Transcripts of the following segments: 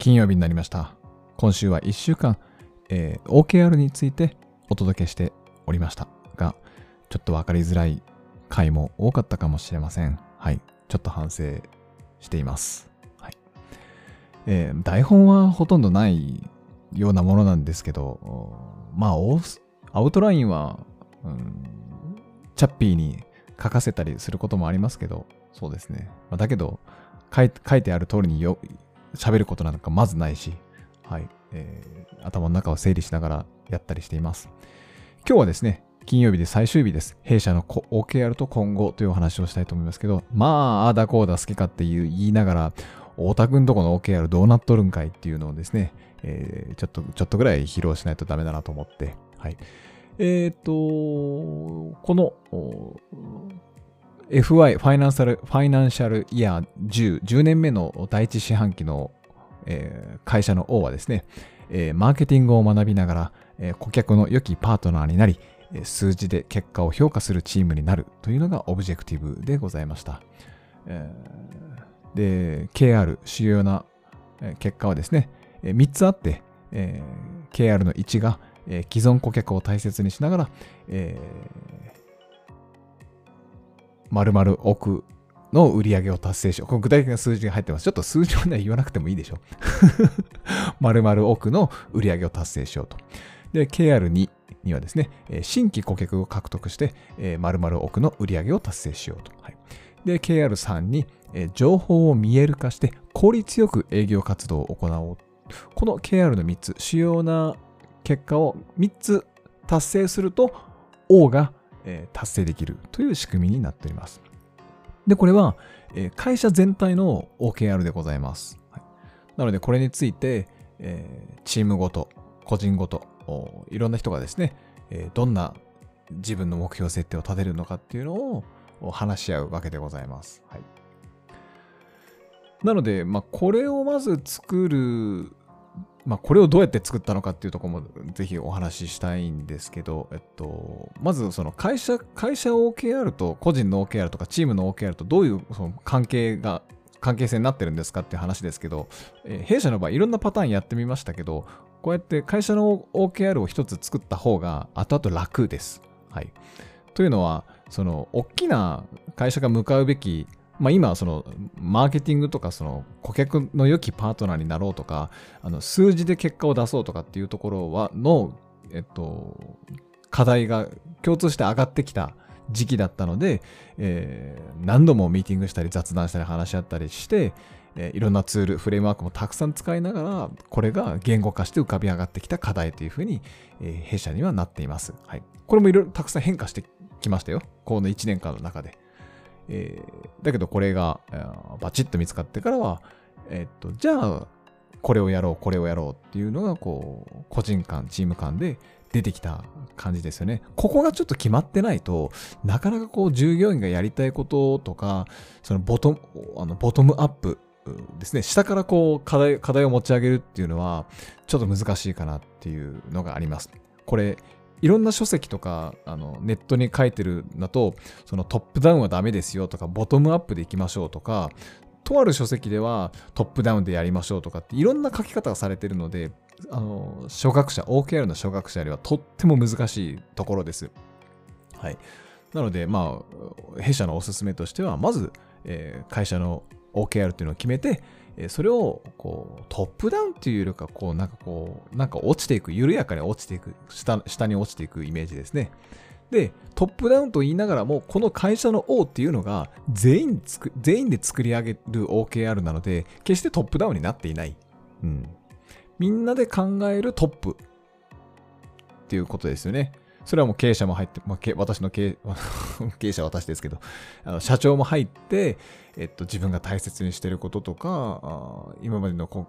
金曜日になりました。今週は1週間、えー OKR についてお届けしておりました。がちょっと分かりづらい回も多かったかもしれません。はい。ちょっと反省しています。はい。えー台本はほとんどないようなものなんですけどまあアウトラインは、うん、チャッピーに書かせたりすることもありますけどそうですね、まあだけど書い書いてある通りによ喋ることなんかまずないし、はいえー頭の中を整理しながらやったりしています。今日はですね、金曜日で最終日です。弊社の OKR と今後というお話をしたいと思いますけど、まあ、ああだこうだ好きかっていう言いながら、太田くんとこの OKR どうなっとるんかいっていうのをですね、えーちょっと、ちょっとぐらい披露しないとダメだなと思って、はい。えっ、と、この、FY、 Financial、Financial Year 10、10年目の第一四半期の、えー会社の O はですね、えーマーケティングを学びながら、えー顧客の良きパートナーになり、数字で結果を評価するチームになるというのが Objective でございました。えーで、KR、主要な結果はですね、3つあって、えー KR の1が、えー既存顧客を大切にしながら、えー、〇〇億の売り上げを達成しよう。これ具体的な数字が入ってます。ちょっと数字をね、言わなくてもいいでしょう。〇〇億の売り上げを達成しようと。で、KR2 にはですね、新規顧客を獲得して、えー〇〇億の売り上げを達成しようと。はい、で、KR3 に、情報を見える化して効率よく営業活動を行おう。この KR の3つ、主要な結果を3つ達成すると、O が、え達成できるという仕組みになっております。で、これは、え会社全体の OKR でございます。はいなので、これについて、えチームごと、個人ごと、いろんな人がですね、えどんな自分の目標設定を立てるのかっていうのを話し合うわけでございます。はい、なので、まあ、これをまず作る、まあ、これをどうやって作ったのかっていうところもぜひお話ししたいんですけど、えっと、まずその会社、会社 OKR と個人の OKR とかチームの OKR とどういうその関係が、関係性になってるんですかっていう話ですけど、えー弊社の場合いろんなパターンやってみましたけど、こうやって会社の OKR を一つ作った方が後々楽です。はい。というのは、その、大きな会社が向かうべき、まあ今はその、マーケティングとか、その、顧客の良きパートナーになろうとか、あの、数字で結果を出そうとかっていうところは、の、えっと、課題が共通して上がってきた時期だったので、えー何度もミーティングしたり雑談したり話し合ったりして、えーいろんなツール、フレームワークもたくさん使いながら、これが言語化して浮かび上がってきた課題というふうに、えー弊社にはなっています。はい。これもいろいろたくさん変化してきましたよ。この1年間の中で。えーだけどこれが、えーバチッと見つかってからは、えーっと、じゃあ、これをやろう、これをやろうっていうのが、こう、個人間、チーム間で出てきた感じですよね。ここがちょっと決まってないと、なかなかこう、従業員がやりたいこととか、そのボトム、あのボトムアップですね、下からこう課題、課題を持ち上げるっていうのは、ちょっと難しいかなっていうのがあります。これ、いろんな書籍とか、あの、ネットに書いてるのだと、そのトップダウンはダメですよとか、ボトムアップでいきましょうとか、とある書籍ではトップダウンでやりましょうとかっていろんな書き方がされてるので、あの、初学者、OKR の初学者よりはとっても難しいところです。はい。なので、まあ、弊社のおすすめとしては、まず、えー会社の OKR っていうのを決めて、それを、こう、トップダウンっていうよりか、こう、なんかこう、なんか落ちていく、緩やかに落ちていく、下、下に落ちていくイメージですね。で、トップダウンと言いながらも、この会社の O っていうのが全員つく、全員で作り上げる OKR なので、決してトップダウンになっていない。うん。みんなで考えるトップっていうことですよね。それはもう経営者も入って、まあ、私の経営 経営者は私ですけど、あの社長も入って、えっと、自分が大切にしてることとか、あ今までのこ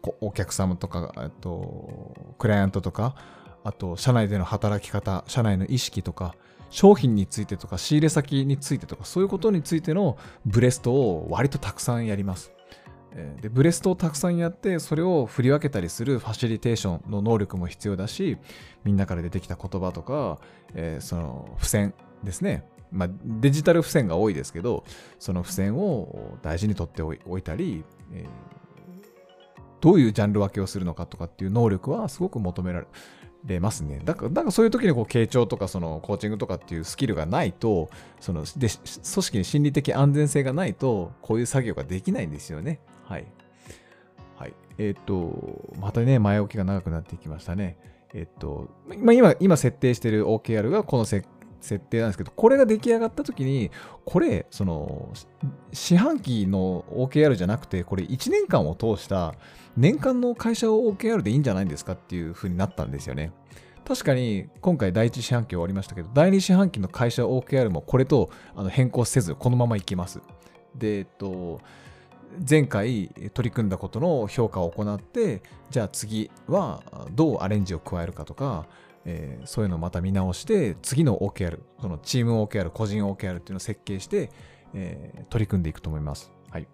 こお客様とか、えっと、クライアントとか、あと、社内での働き方、社内の意識とか、商品についてとか、仕入れ先についてとか、そういうことについてのブレストを割とたくさんやります。でブレストをたくさんやってそれを振り分けたりするファシリテーションの能力も必要だしみんなから出てきた言葉とか、えー、その付箋ですね。まあ、デジタル付箋が多いですけど、その付箋を大事に取っておいたり、えー、どういうジャンル分けをするのかとかっていう能力はすごく求められる。れますね。だから、かそういう時にこう傾聴とかそのコーチングとかっていうスキルがないと、そので組織に心理的安全性がないと、こういう作業ができないんですよね。はい。はい。えっ、ー、と、またね、前置きが長くなってきましたね。えっ、ー、と、まあ、今、今設定している OKR がこの設設定なんですけど、これが出来上がった時に、これ、その、四半期の OKR じゃなくて、これ1年間を通した年間の会社を OKR でいいんじゃないんですかっていう風になったんですよね。確かに今回第1四半期終わりましたけど、第2四半期の会社 OKR もこれとあの変更せず、このままいきます。で、えっと、前回取り組んだことの評価を行って、じゃあ次はどうアレンジを加えるかとか、えー、そういうのをまた見直して、次の OKR、そのチーム OKR、個人 OKR っていうのを設計して、えー、取り組んでいくと思います。はい。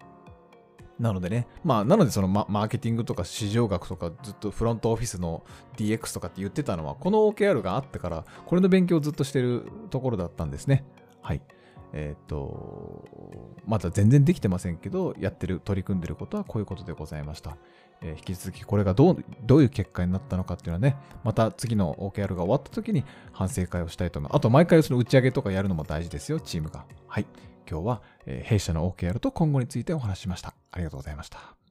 なのでね、まあ、なのでそのマーケティングとか市場学とかずっとフロントオフィスの DX とかって言ってたのは、この OKR があってから、これの勉強をずっとしてるところだったんですね。はい。えっ、と、まだ全然できてませんけど、やってる、取り組んでることはこういうことでございました。えー、引き続きこれがどうどういう結果になったのかっていうのはね、また次の OKR が終わった時に反省会をしたいと思います。あと毎回その打ち上げとかやるのも大事ですよ、チームが。はい。今日は、えー、弊社の OKR と今後についてお話ししました。ありがとうございました。